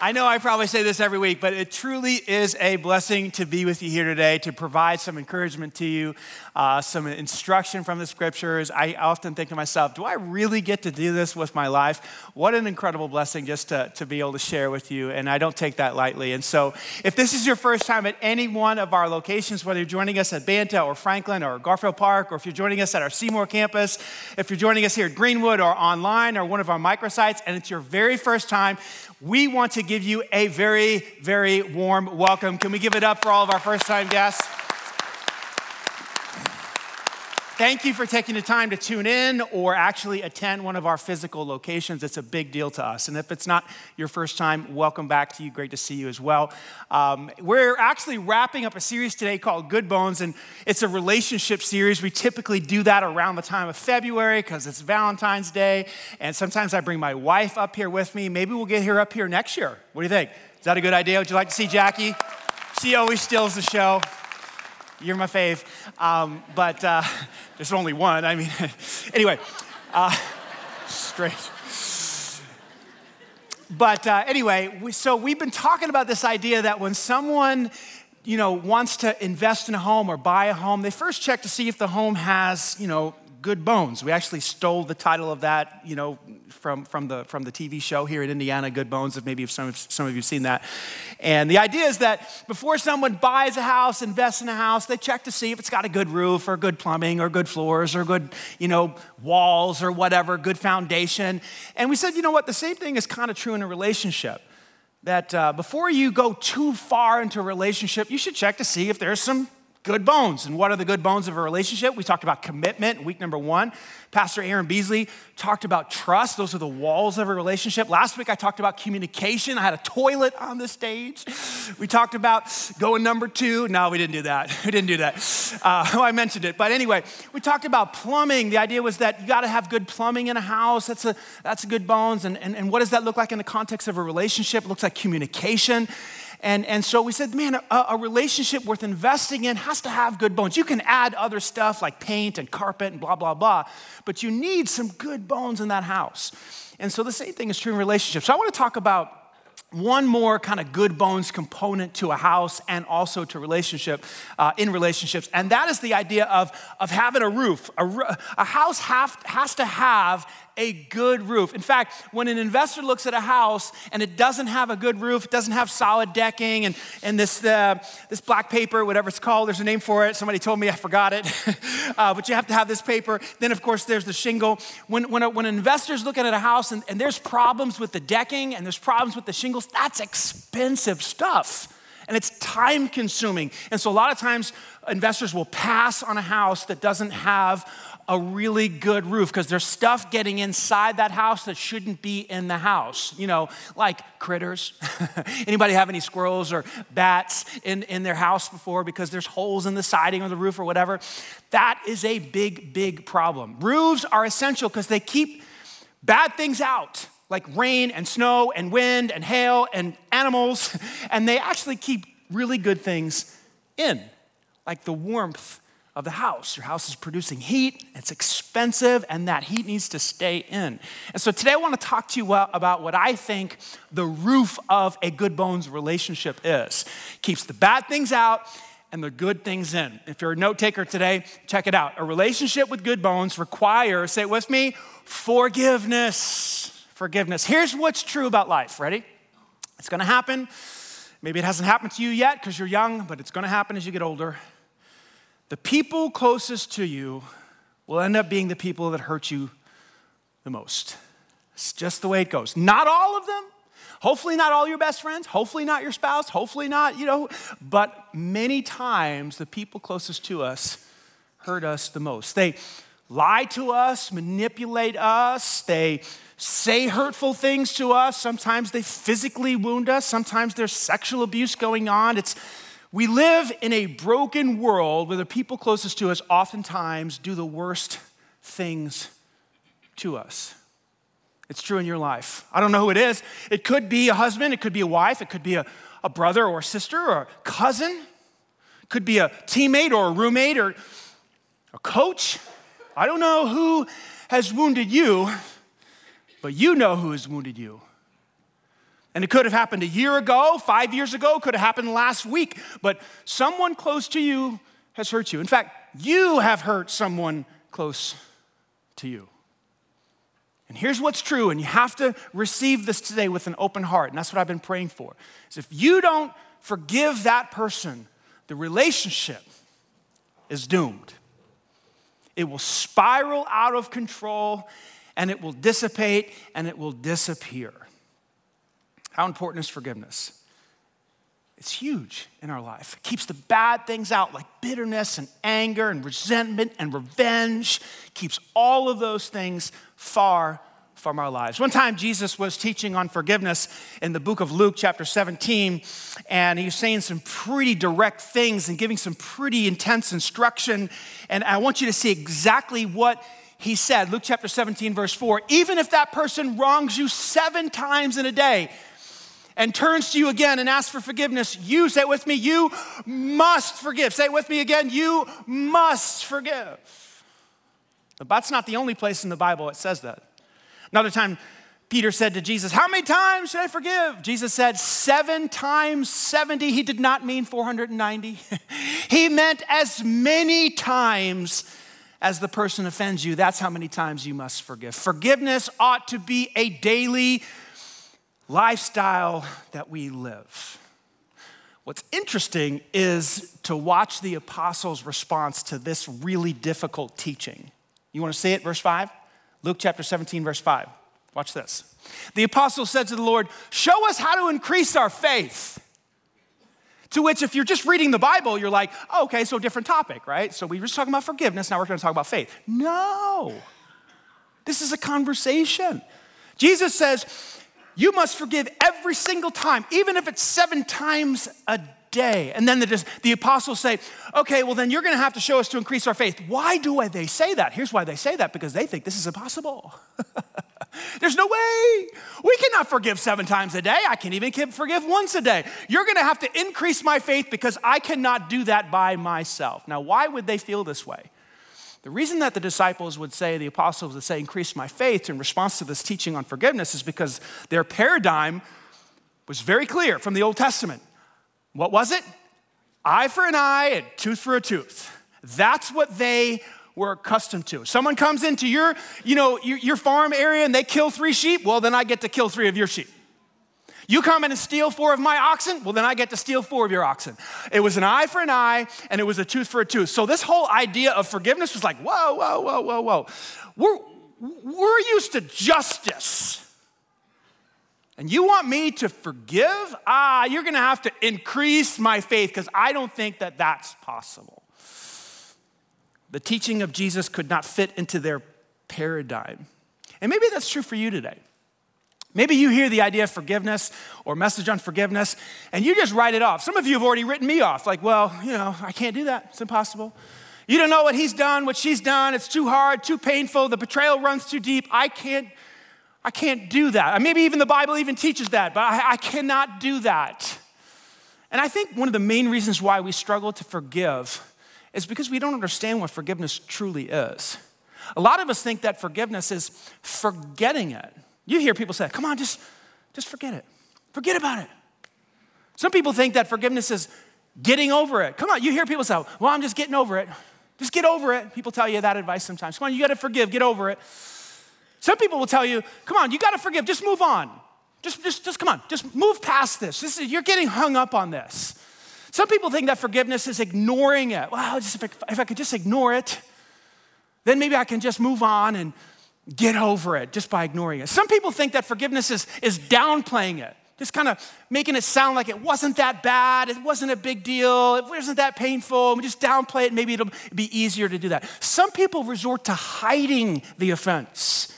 I know I probably say this every week, but it truly is a blessing to be with you here today to provide some encouragement to you, uh, some instruction from the scriptures. I often think to myself, do I really get to do this with my life? What an incredible blessing just to, to be able to share with you, and I don't take that lightly. And so, if this is your first time at any one of our locations, whether you're joining us at Banta or Franklin or Garfield Park, or if you're joining us at our Seymour campus, if you're joining us here at Greenwood or online or one of our microsites, and it's your very first time, we want to give you a very, very warm welcome. Can we give it up for all of our first time guests? Thank you for taking the time to tune in or actually attend one of our physical locations. It's a big deal to us. And if it's not your first time, welcome back to you. Great to see you as well. Um, we're actually wrapping up a series today called Good Bones, and it's a relationship series. We typically do that around the time of February because it's Valentine's Day. And sometimes I bring my wife up here with me. Maybe we'll get her up here next year. What do you think? Is that a good idea? Would you like to see Jackie? She always steals the show. You're my fave. Um, but uh, there's only one. I mean, anyway, uh, straight. But uh, anyway, we, so we've been talking about this idea that when someone you know wants to invest in a home or buy a home, they first check to see if the home has you know good bones. We actually stole the title of that, you know, from, from, the, from the TV show here in Indiana, Good Bones, if maybe some, of, some of you have seen that. And the idea is that before someone buys a house, invests in a house, they check to see if it's got a good roof or good plumbing or good floors or good, you know, walls or whatever, good foundation. And we said, you know what, the same thing is kind of true in a relationship. That uh, before you go too far into a relationship, you should check to see if there's some good bones. And what are the good bones of a relationship? We talked about commitment, week number one. Pastor Aaron Beasley talked about trust. Those are the walls of a relationship. Last week I talked about communication. I had a toilet on the stage. We talked about going number two. No, we didn't do that. We didn't do that. Uh, I mentioned it. But anyway, we talked about plumbing. The idea was that you got to have good plumbing in a house. That's a, that's a good bones. And, and, and what does that look like in the context of a relationship? It looks like communication. And, and so we said, man, a, a, relationship worth investing in has to have good bones. You can add other stuff like paint and carpet and blah, blah, blah, but you need some good bones in that house. And so the same thing is true in relationships. So I want to talk about one more kind of good bones component to a house and also to relationship uh, in relationships and that is the idea of, of having a roof a, a house have, has to have a good roof. In fact, when an investor looks at a house and it doesn't have a good roof, it doesn't have solid decking, and, and this, uh, this black paper, whatever it's called, there's a name for it. Somebody told me I forgot it. uh, but you have to have this paper. Then, of course, there's the shingle. When, when, a, when investors looking at a house and, and there's problems with the decking and there's problems with the that's expensive stuff and it's time consuming. And so, a lot of times, investors will pass on a house that doesn't have a really good roof because there's stuff getting inside that house that shouldn't be in the house. You know, like critters. Anybody have any squirrels or bats in, in their house before because there's holes in the siding or the roof or whatever? That is a big, big problem. Roofs are essential because they keep bad things out like rain and snow and wind and hail and animals, and they actually keep really good things in, like the warmth of the house. Your house is producing heat, it's expensive, and that heat needs to stay in. And so today I want to talk to you about what I think the roof of a good bones relationship is. Keeps the bad things out and the good things in. If you're a note taker today, check it out. A relationship with good bones requires, say it with me, forgiveness. Forgiveness. Here's what's true about life. Ready? It's gonna happen. Maybe it hasn't happened to you yet because you're young, but it's gonna happen as you get older the people closest to you will end up being the people that hurt you the most. It's just the way it goes. Not all of them. Hopefully, not all your best friends. Hopefully, not your spouse. Hopefully, not, you know. But many times, the people closest to us hurt us the most. They lie to us, manipulate us, they say hurtful things to us. Sometimes they physically wound us. Sometimes there's sexual abuse going on. It's, we live in a broken world where the people closest to us oftentimes do the worst things to us. It's true in your life. I don't know who it is. It could be a husband, it could be a wife, it could be a, a brother or a sister or a cousin, it could be a teammate or a roommate or a coach. I don't know who has wounded you, but you know who has wounded you. And it could have happened a year ago, five years ago, could have happened last week, but someone close to you has hurt you. In fact, you have hurt someone close to you. And here's what's true, and you have to receive this today with an open heart, and that's what I've been praying for. Is if you don't forgive that person, the relationship is doomed. It will spiral out of control and it will dissipate and it will disappear. How important is forgiveness? It's huge in our life. It keeps the bad things out, like bitterness and anger and resentment and revenge, keeps all of those things far from our lives. One time, Jesus was teaching on forgiveness in the book of Luke, chapter 17, and he was saying some pretty direct things and giving some pretty intense instruction. And I want you to see exactly what he said. Luke chapter 17, verse 4 Even if that person wrongs you seven times in a day, and turns to you again and asks for forgiveness, you say it with me, you must forgive. Say it with me again, you must forgive. But that's not the only place in the Bible it says that. Another time, Peter said to Jesus, How many times should I forgive? Jesus said, Seven times 70. He did not mean 490. he meant as many times as the person offends you. That's how many times you must forgive. Forgiveness ought to be a daily lifestyle that we live. What's interesting is to watch the apostles' response to this really difficult teaching. You want to see it, verse 5? Luke chapter 17, verse 5. Watch this. The apostle said to the Lord, Show us how to increase our faith. To which, if you're just reading the Bible, you're like, okay, so different topic, right? So we were just talking about forgiveness, now we're going to talk about faith. No, this is a conversation. Jesus says, you must forgive every single time, even if it's seven times a day. And then the, the apostles say, okay, well, then you're going to have to show us to increase our faith. Why do they say that? Here's why they say that because they think this is impossible. There's no way. We cannot forgive seven times a day. I can't even forgive once a day. You're going to have to increase my faith because I cannot do that by myself. Now, why would they feel this way? The reason that the disciples would say, the apostles would say, increase my faith in response to this teaching on forgiveness is because their paradigm was very clear from the Old Testament. What was it? Eye for an eye and tooth for a tooth. That's what they were accustomed to. Someone comes into your, you know, your, your farm area and they kill three sheep, well, then I get to kill three of your sheep. You come in and steal four of my oxen? Well, then I get to steal four of your oxen. It was an eye for an eye and it was a tooth for a tooth. So this whole idea of forgiveness was like, whoa, whoa, whoa, whoa, whoa. We're, we're used to justice. And you want me to forgive? Ah, you're gonna have to increase my faith because I don't think that that's possible. The teaching of Jesus could not fit into their paradigm. And maybe that's true for you today. Maybe you hear the idea of forgiveness or message on forgiveness and you just write it off. Some of you have already written me off, like, well, you know, I can't do that. It's impossible. You don't know what he's done, what she's done. It's too hard, too painful. The betrayal runs too deep. I can't, I can't do that. Maybe even the Bible even teaches that, but I, I cannot do that. And I think one of the main reasons why we struggle to forgive is because we don't understand what forgiveness truly is. A lot of us think that forgiveness is forgetting it. You hear people say, come on, just, just forget it. Forget about it. Some people think that forgiveness is getting over it. Come on, you hear people say, well, I'm just getting over it. Just get over it. People tell you that advice sometimes. Come on, you got to forgive, get over it. Some people will tell you, come on, you got to forgive, just move on. Just, just, just come on, just move past this. this is, you're getting hung up on this. Some people think that forgiveness is ignoring it. Well, if I, if I could just ignore it, then maybe I can just move on and get over it just by ignoring it. Some people think that forgiveness is, is downplaying it, just kind of making it sound like it wasn't that bad, it wasn't a big deal, it wasn't that painful. We just downplay it, maybe it'll be easier to do that. Some people resort to hiding the offense,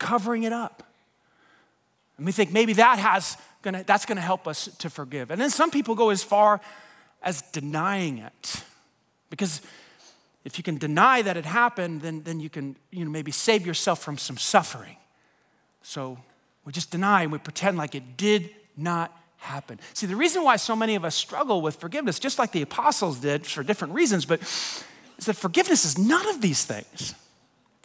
covering it up. And we think maybe that has gonna, that's gonna help us to forgive. And then some people go as far as denying it. Because if you can deny that it happened, then, then you can you know, maybe save yourself from some suffering. So we just deny and we pretend like it did not happen. See, the reason why so many of us struggle with forgiveness, just like the apostles did for different reasons, but is that forgiveness is none of these things.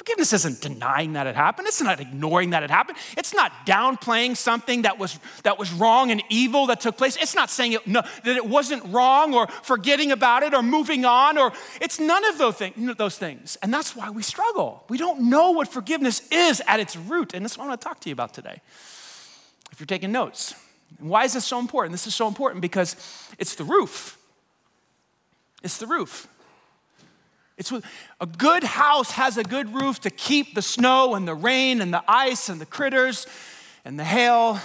Forgiveness isn't denying that it happened. It's not ignoring that it happened. It's not downplaying something that was, that was wrong and evil that took place. It's not saying it, no, that it wasn't wrong or forgetting about it or moving on or it's none of those, thing, those things. And that's why we struggle. We don't know what forgiveness is at its root. And that's what I want to talk to you about today. If you're taking notes. Why is this so important? This is so important because it's the roof. It's the roof. It's a good house has a good roof to keep the snow and the rain and the ice and the critters and the hail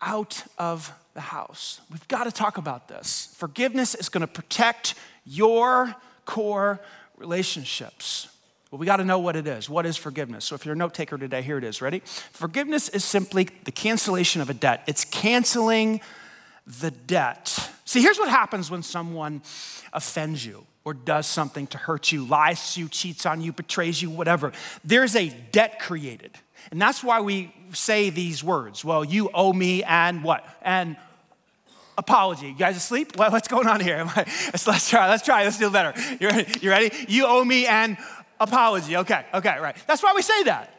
out of the house. We've got to talk about this. Forgiveness is going to protect your core relationships. But we got to know what it is. What is forgiveness? So if you're a note taker today, here it is. Ready? Forgiveness is simply the cancellation of a debt. It's canceling the debt. See, here's what happens when someone offends you or does something to hurt you, lies to you, cheats on you, betrays you, whatever. There's a debt created. And that's why we say these words. Well, you owe me and what? And apology. You guys asleep? What's going on here? Let's, try. Let's try. Let's do better. You ready? You ready? You owe me an apology. Okay. Okay. Right. That's why we say that.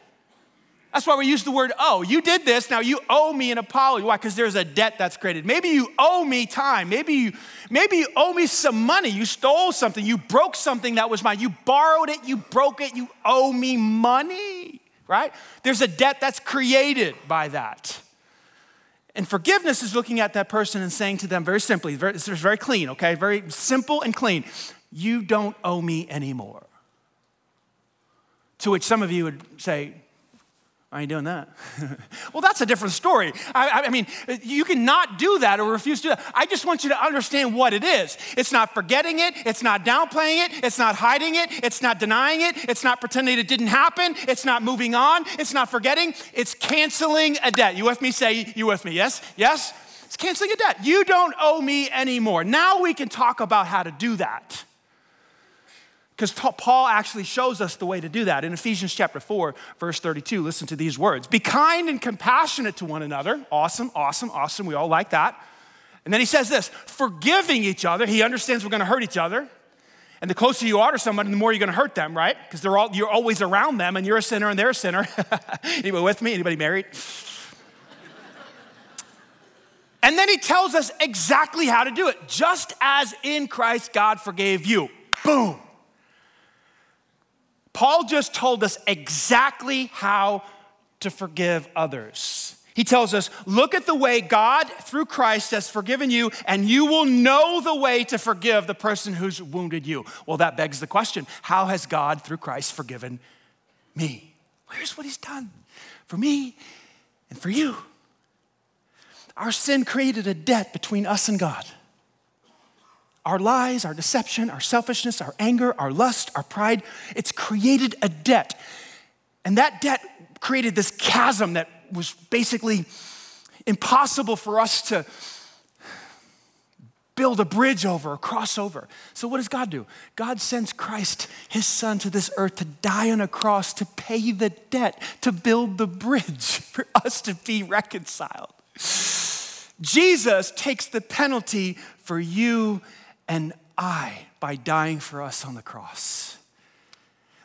That's why we use the word owe. You did this, now you owe me an apology. Why? Because there's a debt that's created. Maybe you owe me time. Maybe you, maybe you owe me some money. You stole something. You broke something that was mine. You borrowed it. You broke it. You owe me money, right? There's a debt that's created by that. And forgiveness is looking at that person and saying to them very simply, very, very clean, okay? Very simple and clean. You don't owe me anymore. To which some of you would say, I ain't doing that. well, that's a different story. I, I, mean, you cannot do that or refuse to do that. I just want you to understand what it is. It's not forgetting it, it's not downplaying it, it's not hiding it, it's not denying it, it's not pretending it didn't happen, it's not moving on, it's not forgetting, it's canceling a debt. You with me? Say, you with me? Yes? Yes? It's canceling a debt. You don't owe me anymore. Now we can talk about how to do that. Because Paul actually shows us the way to do that. In Ephesians chapter 4, verse 32, listen to these words Be kind and compassionate to one another. Awesome, awesome, awesome. We all like that. And then he says this forgiving each other. He understands we're going to hurt each other. And the closer you are to somebody, the more you're going to hurt them, right? Because they're all you're always around them, and you're a sinner and they're a sinner. Anybody with me? Anybody married? and then he tells us exactly how to do it. Just as in Christ God forgave you. Boom. Paul just told us exactly how to forgive others. He tells us, look at the way God, through Christ, has forgiven you, and you will know the way to forgive the person who's wounded you. Well, that begs the question how has God, through Christ, forgiven me? Here's what He's done for me and for you. Our sin created a debt between us and God. Our lies, our deception, our selfishness, our anger, our lust, our pride, it's created a debt. And that debt created this chasm that was basically impossible for us to build a bridge over, a cross over. So, what does God do? God sends Christ, his son, to this earth to die on a cross to pay the debt, to build the bridge for us to be reconciled. Jesus takes the penalty for you and I by dying for us on the cross.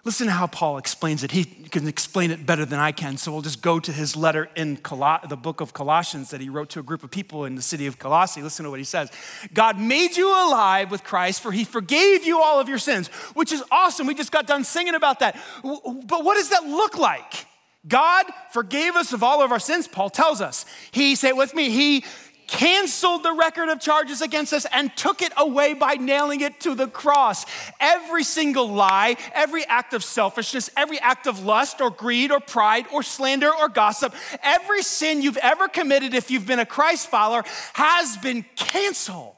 Listen to how Paul explains it. He can explain it better than I can, so we'll just go to his letter in Col- the book of Colossians that he wrote to a group of people in the city of Colossae. Listen to what he says God made you alive with Christ, for he forgave you all of your sins, which is awesome. We just got done singing about that. But what does that look like? God forgave us of all of our sins, Paul tells us. He, say it with me, he canceled the record of charges against us and took it away by nailing it to the cross. Every single lie, every act of selfishness, every act of lust or greed or pride or slander or gossip, every sin you've ever committed if you've been a Christ follower has been canceled.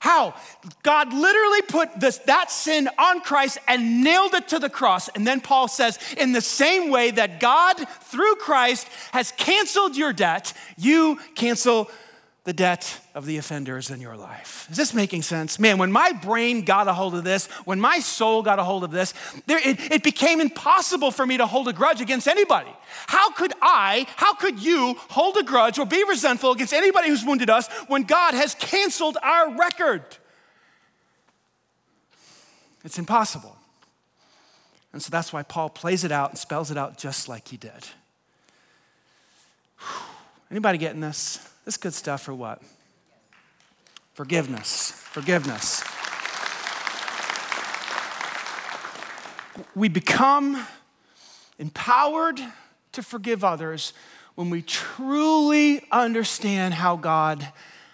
How? God literally put this, that sin on Christ and nailed it to the cross. And then Paul says, in the same way that God, through Christ, has canceled your debt, you cancel the debt of the offenders in your life. Is this making sense? Man, when my brain got a hold of this, when my soul got a hold of this, there, it, it became impossible for me to hold a grudge against anybody. How could I, how could you hold a grudge or be resentful against anybody who's wounded us when God has canceled our record? It's impossible. And so that's why Paul plays it out and spells it out just like he did. Anybody getting this? This good stuff for what? Forgiveness. Forgiveness. We become empowered to forgive others when we truly understand how God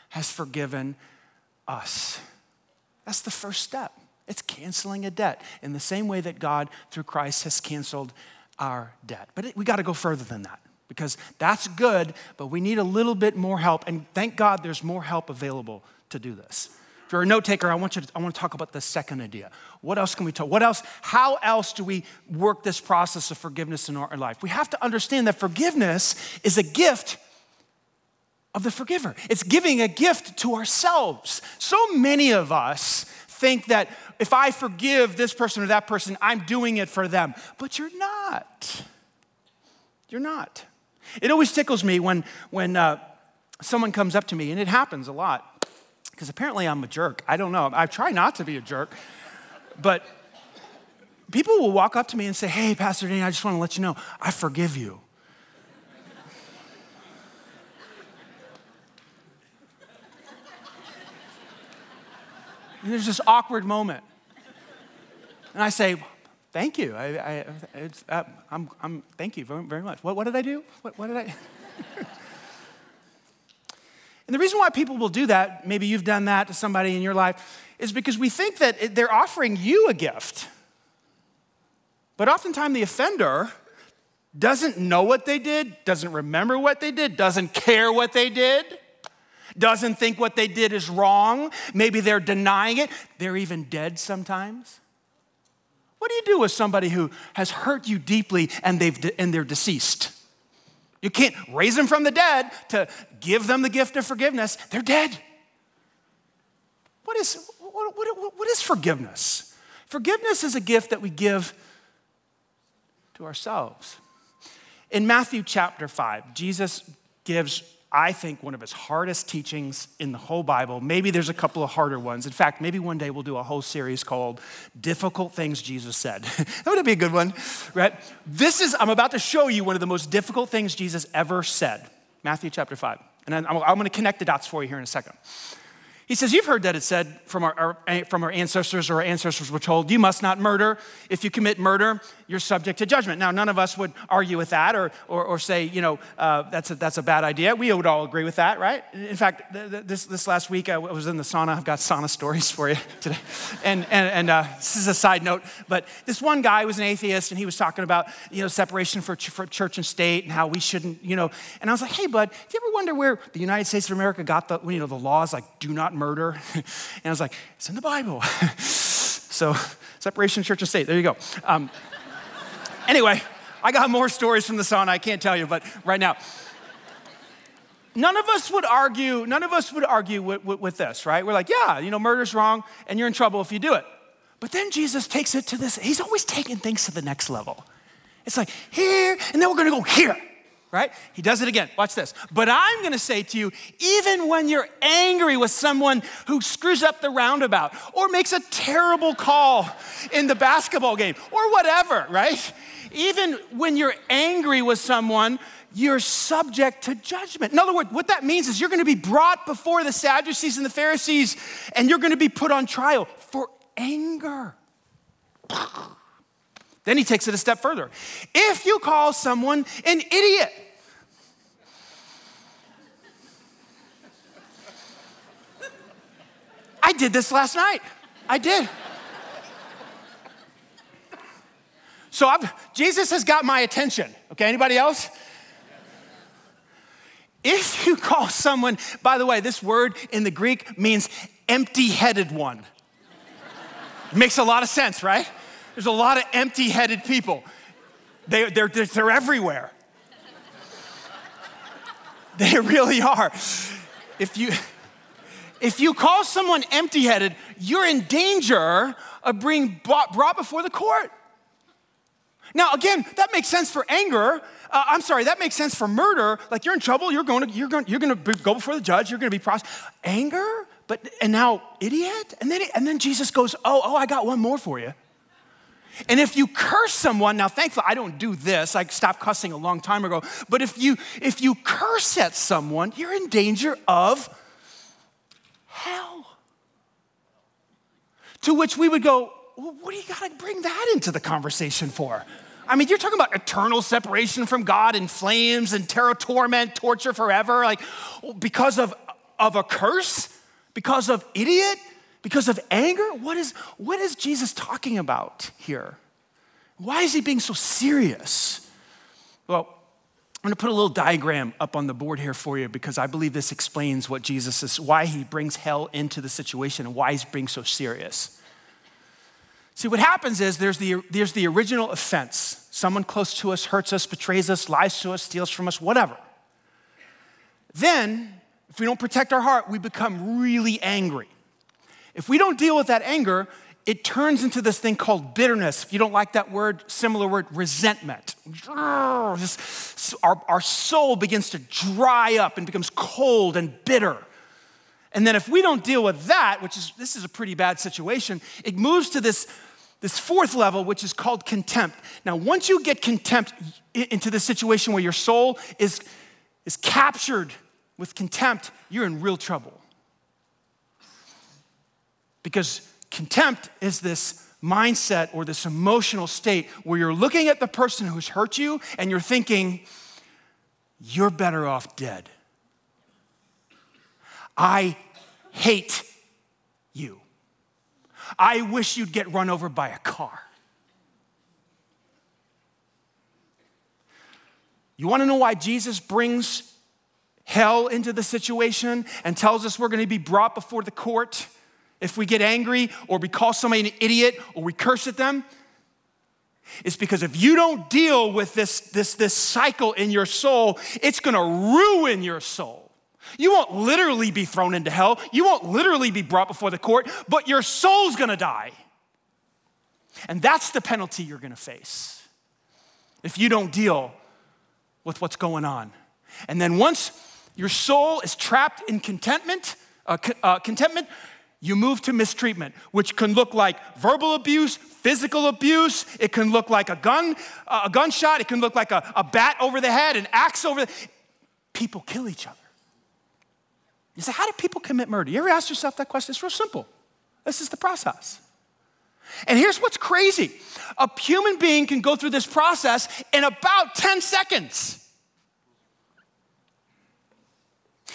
has forgiven us. That's the first step. It's canceling a debt in the same way that God, through Christ, has canceled our debt. But it, we got to go further than that because that's good, but we need a little bit more help. And thank God there's more help available to do this. If you're a note taker, I want you to, I want to talk about the second idea. What else can we talk? What else? How else do we work this process of forgiveness in our life? We have to understand that forgiveness is a gift of the forgiver. It's giving a gift to ourselves. So many of us think that if I forgive this person or that person, I'm doing it for them. But you're not. You're not. It always tickles me when, when uh, someone comes up to me, and it happens a lot, because apparently I'm a jerk. I don't know. I try not to be a jerk, but people will walk up to me and say, Hey, Pastor Danny, I just want to let you know, I forgive you. And there's this awkward moment. And I say, Thank you. I, I, uh, I'm, I'm, thank you very, very much. What, what did I do? What, what did I? and the reason why people will do that, maybe you've done that to somebody in your life, is because we think that they're offering you a gift. But oftentimes the offender doesn't know what they did, doesn't remember what they did, doesn't care what they did, doesn't think what they did is wrong. Maybe they're denying it. They're even dead sometimes. What do you do with somebody who has hurt you deeply and, they've de- and they're deceased? You can't raise them from the dead to give them the gift of forgiveness. They're dead. What is, what, what, what is forgiveness? Forgiveness is a gift that we give to ourselves. In Matthew chapter 5, Jesus gives I think, one of his hardest teachings in the whole Bible. Maybe there's a couple of harder ones. In fact, maybe one day we'll do a whole series called Difficult Things Jesus Said. that would be a good one, right? This is, I'm about to show you one of the most difficult things Jesus ever said. Matthew chapter 5. And I'm, I'm going to connect the dots for you here in a second. He says, You've heard that it said from our, our, from our ancestors, or our ancestors were told, You must not murder. If you commit murder, you're subject to judgment. Now, none of us would argue with that or, or, or say, you know, uh, that's, a, that's a bad idea. We would all agree with that, right? In fact, th- th- this, this last week I was in the sauna. I've got sauna stories for you today. And, and, and uh, this is a side note, but this one guy was an atheist and he was talking about, you know, separation for, ch- for church and state and how we shouldn't, you know. And I was like, hey, bud, do you ever wonder where the United States of America got the, you know, the laws like do not murder? and I was like, it's in the Bible. so separation church and state, there you go. Um, Anyway, I got more stories from the sauna I can't tell you, but right now. None of us would argue, none of us would argue with, with, with this, right? We're like, yeah, you know, murder's wrong and you're in trouble if you do it. But then Jesus takes it to this, he's always taking things to the next level. It's like here, and then we're gonna go here, right? He does it again. Watch this. But I'm gonna say to you, even when you're angry with someone who screws up the roundabout or makes a terrible call in the basketball game or whatever, right? even when you're angry with someone, you're subject to judgment. In other words, what that means is you're going to be brought before the Sadducees and the Pharisees, and you're going to be put on trial for anger. Then he takes it a step further. If you call someone an idiot, I did this last night. I did. So I've, Jesus has got my attention. Okay, anybody else? If you call someone, by the way, this word in the Greek means empty headed one. It makes a lot of sense, right? There's a lot of empty headed people, they, they're, they're everywhere. They really are. If you, if you call someone empty headed, you're in danger of being brought, before the court. Now, again, that makes sense for anger. Uh, I'm sorry, that makes sense for murder. Like you're in trouble, you're going to, you're going, you're going to go before the judge, you're going to be prosecuted. Anger? But, and now, idiot? And then, and then Jesus goes, oh, oh, I got one more for you. And if you curse someone, now thankfully I don't do this. I stopped cussing a long time ago. But if you if you curse at someone, you're in danger of hell. To which we would go, well, what do you got to bring that into the conversation for? I mean, you're talking about eternal separation from God and flames and terror, torment, torture forever, like because of, of a curse, because of idiot, because of anger. What is, what is Jesus talking about here? Why is he being so serious? Well, I'm gonna put a little diagram up on the board here for you because I believe this explains what Jesus is, why he brings hell into the situation and why he's being so serious. See, what happens is there's the, there's the original offense. Someone close to us hurts us, betrays us, lies to us, steals from us, whatever. Then, if we don't protect our heart, we become really angry. If we don't deal with that anger, it turns into this thing called bitterness. If you don't like that word, similar word, resentment. Our, our soul begins to dry up and becomes cold and bitter. And then if we don't deal with that, which is this is a pretty bad situation, it moves to this this fourth level, which is called contempt. Now, once you get contempt into the situation where your soul is, is captured with contempt, you're in real trouble. Because contempt is this mindset or this emotional state where you're looking at the person who's hurt you and you're thinking, you're better off dead. I hate you. I wish you'd get run over by a car. You want to know why Jesus brings hell into the situation and tells us we're going to be brought before the court if we get angry or we call somebody an idiot or we curse at them? It's because if you don't deal with this, this, this cycle in your soul, it's to ruin your soul. You won't literally be thrown into hell. You won't literally be brought before the court, but your soul's gonna die. And that's the penalty you're gonna face if you don't deal with what's going on. And then once your soul is trapped in contentment, uh, uh, contentment, you move to mistreatment, which can look like verbal abuse, physical abuse. It can look like a gun, a gunshot. It can look like a, a bat over the head, an axe over the. People kill each other. You say, how do people commit murder? You ever ask yourself that question? It's real simple. This is the process. And here's what's crazy a human being can go through this process in about 10 seconds.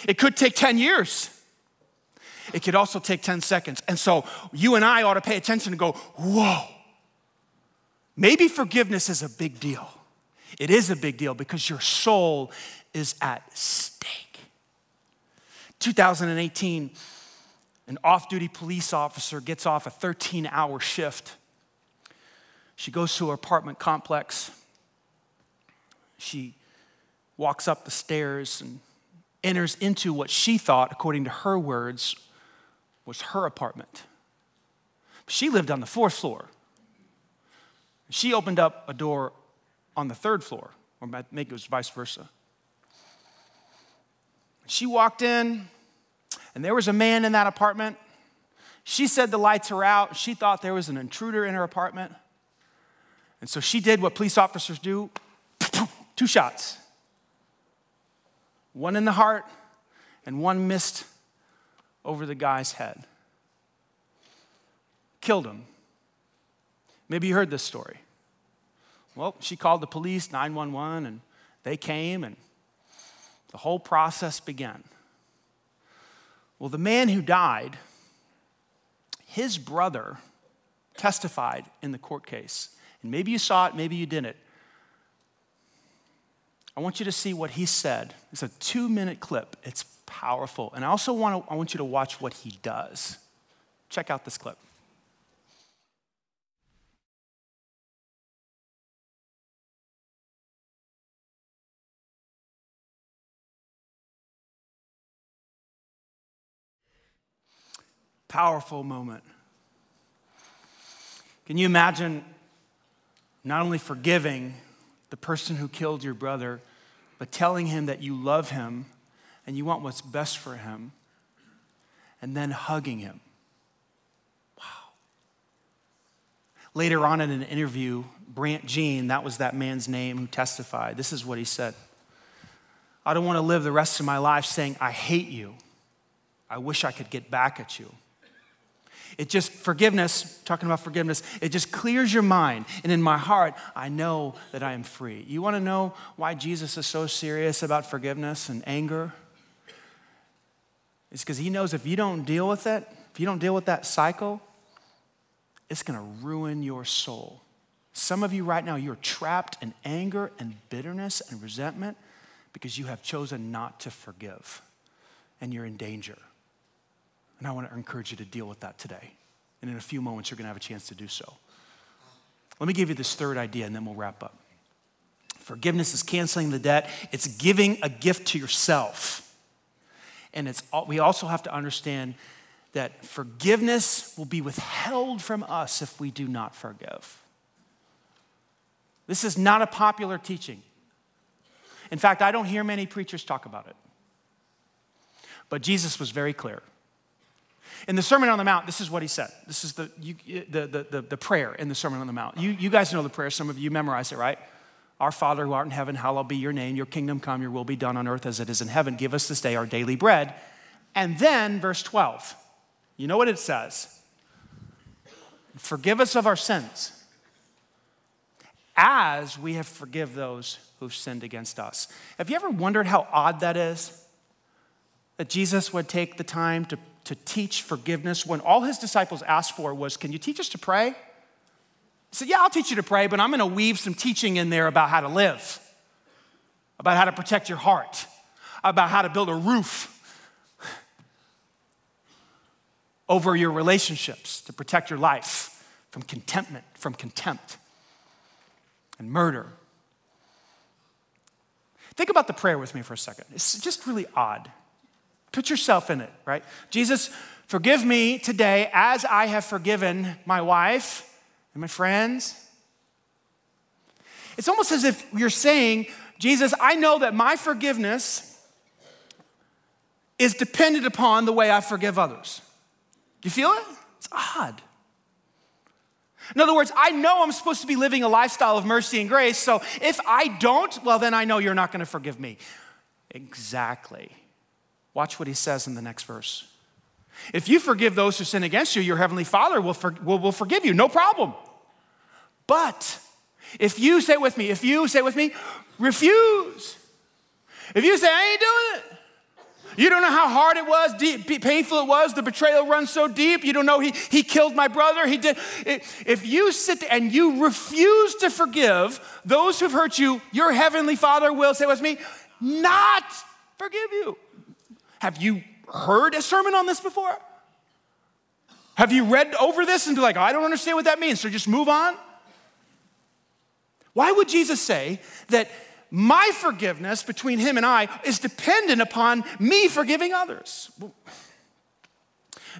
It could take 10 years. It could also take 10 seconds. And so you and I ought to pay attention and go, whoa. Maybe forgiveness is a big deal. It is a big deal because your soul is at stake. 2018, an off duty police officer gets off a 13 hour shift. She goes to her apartment complex. She walks up the stairs and enters into what she thought, according to her words, was her apartment. She lived on the fourth floor. She opened up a door on the third floor, or maybe it was vice versa. She walked in, and there was a man in that apartment. She said the lights were out. She thought there was an intruder in her apartment. And so she did what police officers do two shots one in the heart, and one missed over the guy's head. Killed him. Maybe you heard this story. Well, she called the police, 911, and they came, and the whole process began. Well, the man who died his brother testified in the court case. And maybe you saw it, maybe you didn't. I want you to see what he said. It's a two minute clip. It's powerful. And I also want, to, I want you to watch what he does. Check out this clip. Powerful moment. Can you imagine not only forgiving the person who killed your brother, but telling him that you love him and you want what's best for him, and then hugging him? Wow. Later on in an interview, Brandt Jean, that was that man's name who testified, this is what he said I don't want to live the rest of my life saying, I hate you. I wish I could get back at you. It just, forgiveness, talking about forgiveness, it just clears your mind. And in my heart, I know that I am free. You want to know why Jesus is so serious about forgiveness and anger? It's because he knows if you don't deal with it, if you don't deal with that cycle, it's going to ruin your soul. Some of you right now, you're trapped in anger and bitterness and resentment because you have chosen not to forgive and you're in danger. And I want to encourage you to deal with that today. And in a few moments, you're going to have a chance to do so. Let me give you this third idea and then we'll wrap up. Forgiveness is canceling the debt, it's giving a gift to yourself. And it's, we also have to understand that forgiveness will be withheld from us if we do not forgive. This is not a popular teaching. In fact, I don't hear many preachers talk about it. But Jesus was very clear. In the Sermon on the Mount, this is what he said. This is the, you, the, the, the, the, prayer in the Sermon on the Mount. You, you guys know the prayer. Some of you memorize it, right? Our Father who art in heaven, hallowed be your name. Your kingdom come, your will be done on earth as it is in heaven. Give us this day our daily bread. And then, verse 12, you know what it says? Forgive us of our sins as we have forgive those who've sinned against us. Have you ever wondered how odd that is? That Jesus would take the time to to teach forgiveness when all his disciples asked for was, Can you teach us to pray? Said, Yeah, I'll teach you to pray, but I'm going to weave some teaching in there about how to live, about how to protect your heart, about how to build a roof over your relationships to protect your life from contentment, from contempt and murder. Think about the prayer with me for a second. It's just really odd. Put yourself in it, right? Jesus, forgive me today as I have forgiven my wife and my friends. It's almost as if you're saying, Jesus, I know that my forgiveness is dependent upon the way I forgive others. Do you feel it? It's odd. In other words, I know I'm supposed to be living a lifestyle of mercy and grace, so if I don't, well, then I know you're not going to forgive me. Exactly. Watch what he says in the next verse. If you forgive those who sin against you, your heavenly Father will, for, will, will forgive you, no problem. But if you say with me, if you say with me, refuse. If you say, I ain't doing it. You don't know how hard it was, deep, painful it was. The betrayal runs so deep. You don't know he, he killed my brother. He did. If you sit and you refuse to forgive those who've hurt you, your heavenly Father will say with me, not forgive you. Have you heard a sermon on this before? Have you read over this and be like, I don't understand what that means, so just move on? Why would Jesus say that my forgiveness between him and I is dependent upon me forgiving others?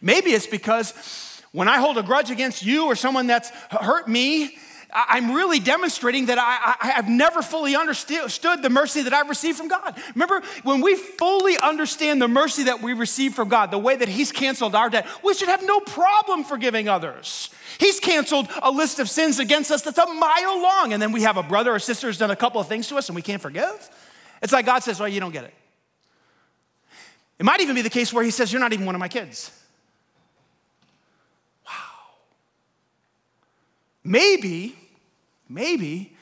maybe it's because when I hold a grudge against you or someone that's hurt me, I'm really demonstrating that I, I, have never fully understood the mercy that I've received from God. Remember, when we fully understand the mercy that we receive from God, the way that He's canceled our debt, we should have no problem forgiving others. He's canceled a list of sins against us that's a mile long, and then we have a brother or sister who's done a couple of things to us and we can't forgive. It's like God says, Well, you don't get it. It might even be the case where He says, You're not even one of my kids. Wow. Maybe Maybe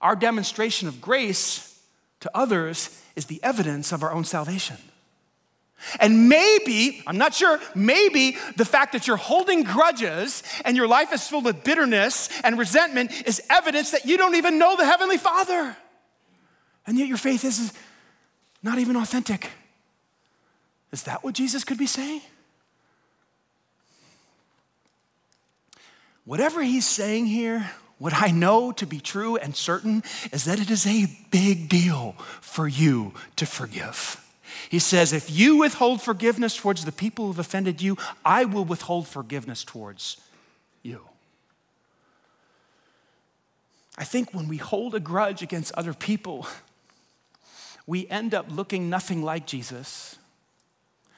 our demonstration of grace to others is the evidence of our own salvation. And maybe, I'm not sure, maybe the fact that you're holding grudges and your life is filled with bitterness and resentment is evidence that you don't even know the Heavenly Father. And yet your faith is not even authentic. Is that what Jesus could be saying? Whatever he's saying here, what I know to be true and certain is that it is a big deal for you to forgive. He says, If you withhold forgiveness towards the people who've offended you, I will withhold forgiveness towards you. I think when we hold a grudge against other people, we end up looking nothing like Jesus.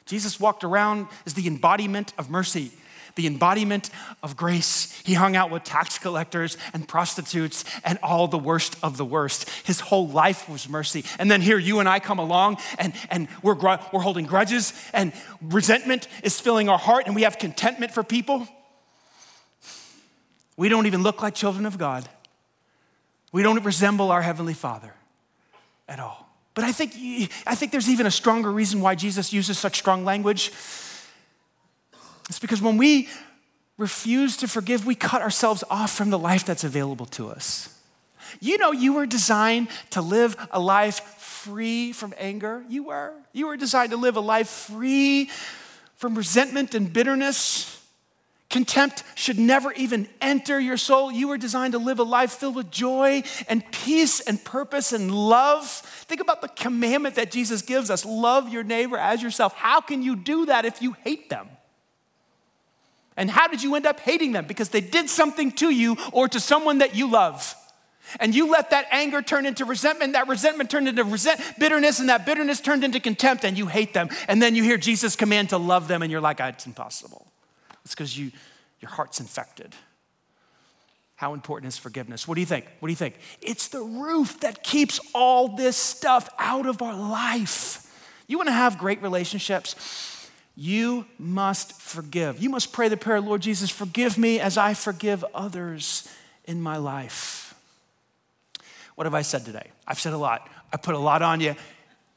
Jesus walked around as the embodiment of mercy the embodiment of grace. He hung out with tax collectors and prostitutes and all the worst of the worst. His whole life was mercy. And then here you and I come along and, and we're, we're holding grudges and resentment is filling our heart and we have contentment for people. We don't even look like children of God. We don't resemble our Heavenly Father at all. But I think, I think there's even a stronger reason why Jesus uses such strong language. It's because when we refuse to forgive, we cut ourselves off from the life that's available to us. You know, you were designed to live a life free from anger. You were. You were designed to live a life free from resentment and bitterness. Contempt should never even enter your soul. You were designed to live a life filled with joy and peace and purpose and love. Think about the commandment that Jesus gives us love your neighbor as yourself. How can you do that if you hate them? And how did you end up hating them? Because they did something to you or to someone that you love. And you let that anger turn into resentment, that resentment turned into resent, bitterness, and that bitterness turned into contempt, and you hate them. And then you hear Jesus command to love them, and you're like, ah, it's impossible. It's because you, your heart's infected. How important is forgiveness? What do you think? What do you think? It's the roof that keeps all this stuff out of our life. You want to have great relationships? You must forgive. You must pray the prayer, Lord Jesus, forgive me as I forgive others in my life. What have I said today? I've said a lot. I put a lot on you.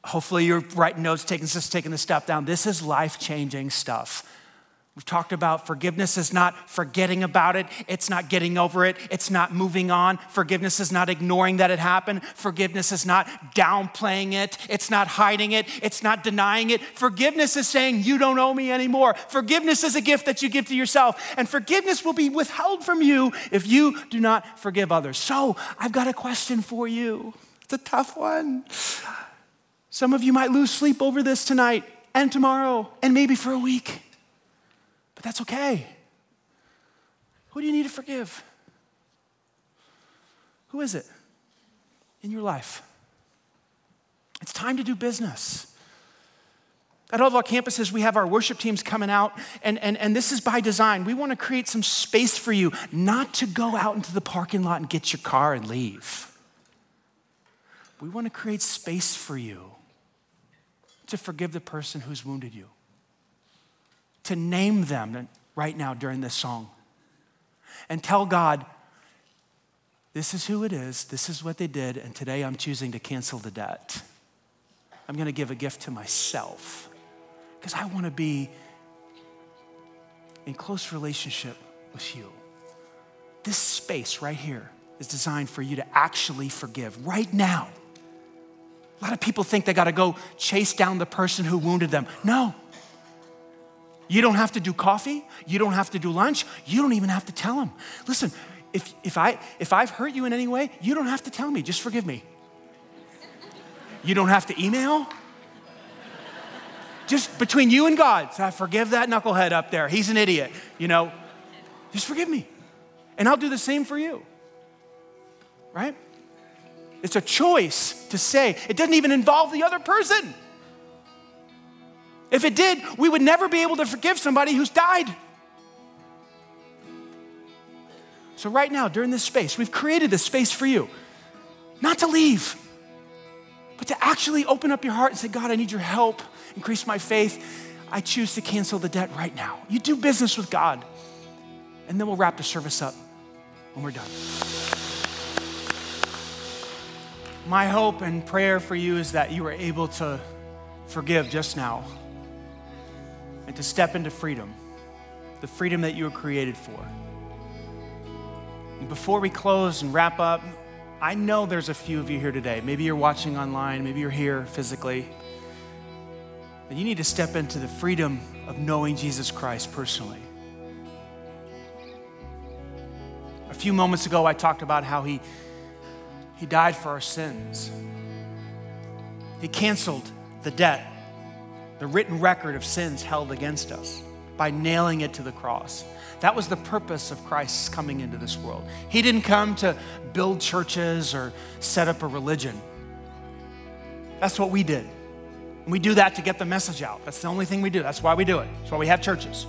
Hopefully, you're writing notes, taking this, taking the stuff down. This is life changing stuff. We've talked about forgiveness is not forgetting about it. It's not getting over it. It's not moving on. Forgiveness is not ignoring that it happened. Forgiveness is not downplaying it. It's not hiding it. It's not denying it. Forgiveness is saying, You don't owe me anymore. Forgiveness is a gift that you give to yourself. And forgiveness will be withheld from you if you do not forgive others. So I've got a question for you. It's a tough one. Some of you might lose sleep over this tonight and tomorrow and maybe for a week. But that's okay. Who do you need to forgive? Who is it in your life? It's time to do business. At all of our campuses, we have our worship teams coming out, and, and, and this is by design. We want to create some space for you not to go out into the parking lot and get your car and leave. We want to create space for you to forgive the person who's wounded you to name them right now during this song and tell God, this is who it is, this is what they did, and today I'm choosing to cancel the debt. I'm gonna give a gift to myself because I wanna be in close relationship with you. This space right here is designed for you to actually forgive right now. A lot of people think they gotta go chase down the person who wounded them. No, you don't have to do coffee. You don't have to do lunch. You don't even have to tell them. Listen, if, if, I, if I've hurt you in any way, you don't have to tell me. Just forgive me. You don't have to email. Just between you and God, so I forgive that knucklehead up there. He's an idiot. You know, just forgive me. And I'll do the same for you. Right? It's a choice to say, it doesn't even involve the other person. If it did, we would never be able to forgive somebody who's died. So, right now, during this space, we've created this space for you, not to leave, but to actually open up your heart and say, God, I need your help, increase my faith. I choose to cancel the debt right now. You do business with God, and then we'll wrap the service up when we're done. My hope and prayer for you is that you are able to forgive just now and to step into freedom, the freedom that you were created for. And before we close and wrap up, I know there's a few of you here today. Maybe you're watching online, maybe you're here physically. But you need to step into the freedom of knowing Jesus Christ personally. A few moments ago, I talked about how he, he died for our sins. He canceled the debt, the written record of sins held against us by nailing it to the cross. That was the purpose of Christ's coming into this world. He didn't come to build churches or set up a religion. That's what we did. And we do that to get the message out. That's the only thing we do. That's why we do it. That's why we have churches.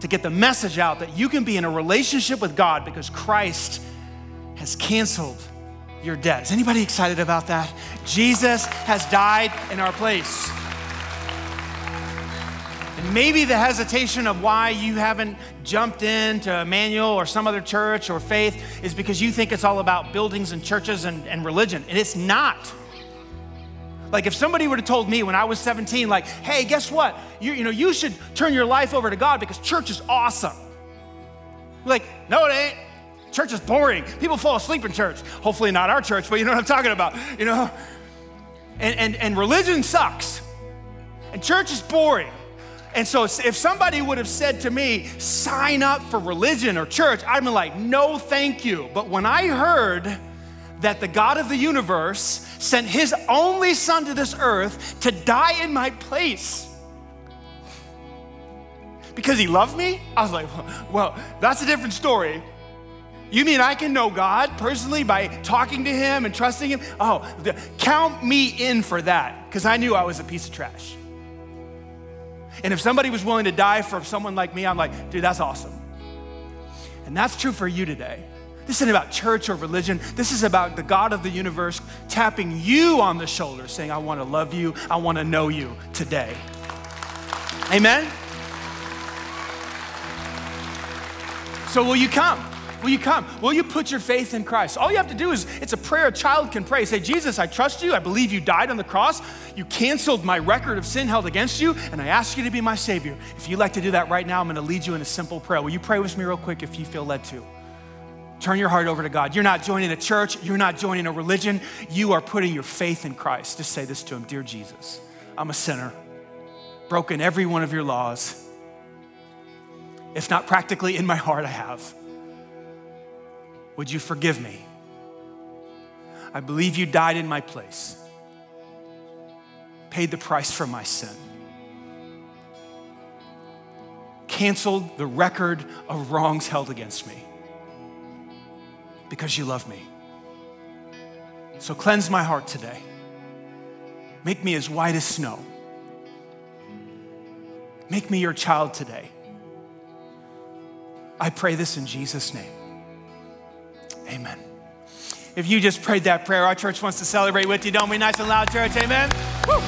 To get the message out that you can be in a relationship with God because Christ has canceled your debt. Is anybody excited about that? Jesus has died in our place. Maybe the hesitation of why you haven't jumped into Emmanuel or some other church or faith is because you think it's all about buildings and churches and, and religion. And it's not. Like if somebody would have told me when I was 17, like, hey, guess what? You, you know, you should turn your life over to God because church is awesome. Like, no, it ain't. Church is boring. People fall asleep in church. Hopefully not our church, but you know what I'm talking about, you know? And, and, and religion sucks. And church is boring. And so if somebody would have said to me, sign up for religion or church, I'd be like, no, thank you. But when I heard that the God of the universe sent his only son to this earth to die in my place, because he loved me, I was like, well, that's a different story. You mean I can know God personally by talking to Him and trusting Him? Oh, count me in for that because I knew I was a piece of trash. And if somebody was willing to die for someone like me, I'm like, dude, that's awesome. And that's true for you today. This isn't about church or religion. This is about the God of the universe tapping you on the shoulder, saying, I want to love you, I want to know you today. Amen? So, will you come? Will you come? Will you put your faith in Christ? All you have to do is, it's a prayer a child can pray. Say, Jesus, I trust you. I believe you died on the cross. You canceled my record of sin held against you, and I ask you to be my Savior. If you'd like to do that right now, I'm going to lead you in a simple prayer. Will you pray with me real quick if you feel led to? Turn your heart over to God. You're not joining a church, you're not joining a religion. You are putting your faith in Christ. Just say this to Him Dear Jesus, I'm a sinner, broken every one of your laws. If not practically in my heart, I have. Would you forgive me? I believe you died in my place, paid the price for my sin, canceled the record of wrongs held against me because you love me. So cleanse my heart today. Make me as white as snow. Make me your child today. I pray this in Jesus' name. Amen. If you just prayed that prayer, our church wants to celebrate with you. Don't we? Nice and loud, church. Amen. Woo.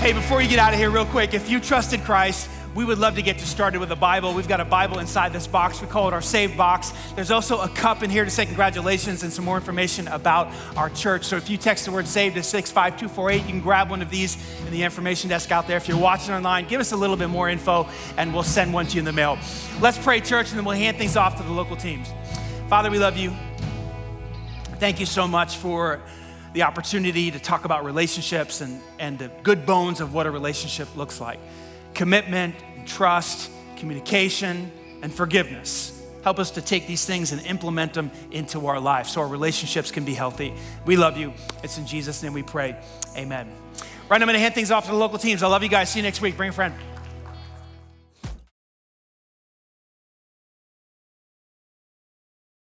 Hey, before you get out of here, real quick, if you trusted Christ, we would love to get you started with a Bible. We've got a Bible inside this box. We call it our Save Box. There's also a cup in here to say congratulations and some more information about our church. So if you text the word SAVE to 65248, you can grab one of these in the information desk out there. If you're watching online, give us a little bit more info and we'll send one to you in the mail. Let's pray, church, and then we'll hand things off to the local teams. Father, we love you. Thank you so much for the opportunity to talk about relationships and, and the good bones of what a relationship looks like commitment, trust, communication, and forgiveness. Help us to take these things and implement them into our life so our relationships can be healthy. We love you. It's in Jesus' name we pray. Amen. Right, I'm going to hand things off to the local teams. I love you guys. See you next week. Bring a friend.